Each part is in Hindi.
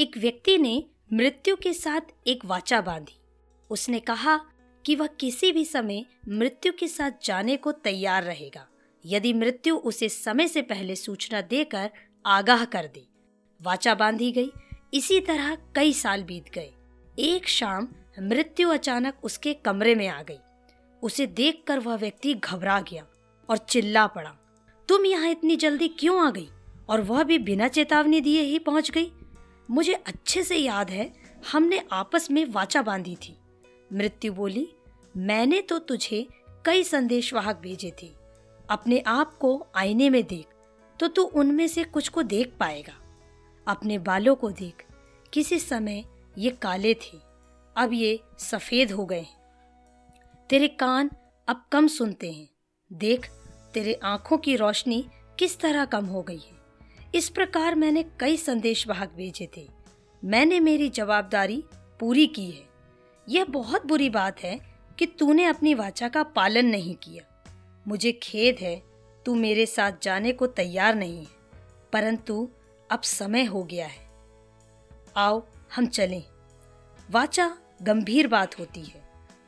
एक व्यक्ति ने मृत्यु के साथ एक वाचा बांधी। उसने कहा कि वह किसी भी समय मृत्यु के साथ जाने को तैयार रहेगा, यदि मृत्यु उसे समय से पहले सूचना देकर आगाह कर दे। वाचा बांधी गई। इसी तरह कई साल बीत गए। एक शाम मृत्यु अचानक उसके कमरे में आ गई। उसे देखकर वह व्यक्ति घबरा गया और चिल्ला पड़ा। तुम यहाँ इतनी जल्दी क्यों आ गई? और वह भी बिना चेतावनी दिए ही पहुँच गई। मुझे अच्छे से याद है, हमने आपस में वाचा बांधी थी। मृत्यु बोली, मैंने तो तुझे कई संदेशवाहक भेजे थे। अपने आप को आईने में देख तो तू उनमें से कुछ को देख पाएगा। अपने बालों को देख, किसी समय ये काले थे, अब ये सफ़ेद हो गए तेरे कान अब कम सुनते हैं। देख, तेरे आँखों की रोशनी किस तरह कम हो गई है। इस प्रकार मैंने कई संदेश वाहक भेजे थे। मैंने मेरी जवाबदारी पूरी की है। यह बहुत बुरी बात है कि तूने अपनी वाचा का पालन नहीं किया। मुझे खेद है, तू मेरे साथ जाने को तैयार नहीं है, परंतु अब समय हो गया है। आओ, हम चलें। वाचा गंभीर बात होती है।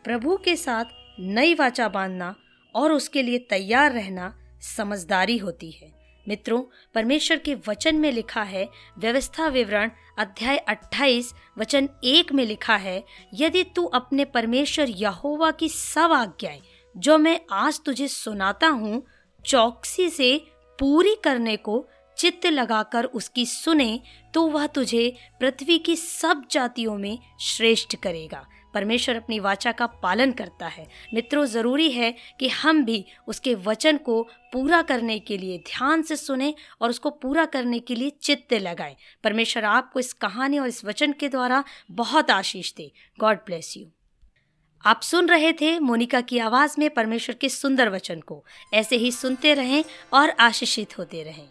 प्रभु के साथ नई वाचा बांधना और उसके लिए तैयार रहना समझदारी होती है। मित्रों, परमेश्वर के वचन में लिखा है, व्यवस्था विवरण अध्याय 28 वचन एक में लिखा है, यदि तू अपने परमेश्वर यहोवा की सब आज्ञाएँ, जो मैं आज तुझे सुनाता हूँ, चौकसी से पूरी करने को चित्त लगाकर उसकी सुने तो वह तुझे पृथ्वी की सब जातियों में श्रेष्ठ करेगा। परमेश्वर अपनी वाचा का पालन करता है। मित्रों, ज़रूरी है कि हम भी उसके वचन को पूरा करने के लिए ध्यान से सुने और उसको पूरा करने के लिए चित्त लगाएँ। परमेश्वर आपको इस कहानी और इस वचन के द्वारा बहुत आशीष दे। God bless you. आप सुन रहे थे मोनिका की आवाज़ में परमेश्वर के सुंदर वचन को। ऐसे ही सुनते रहें और आशीषित होते रहें।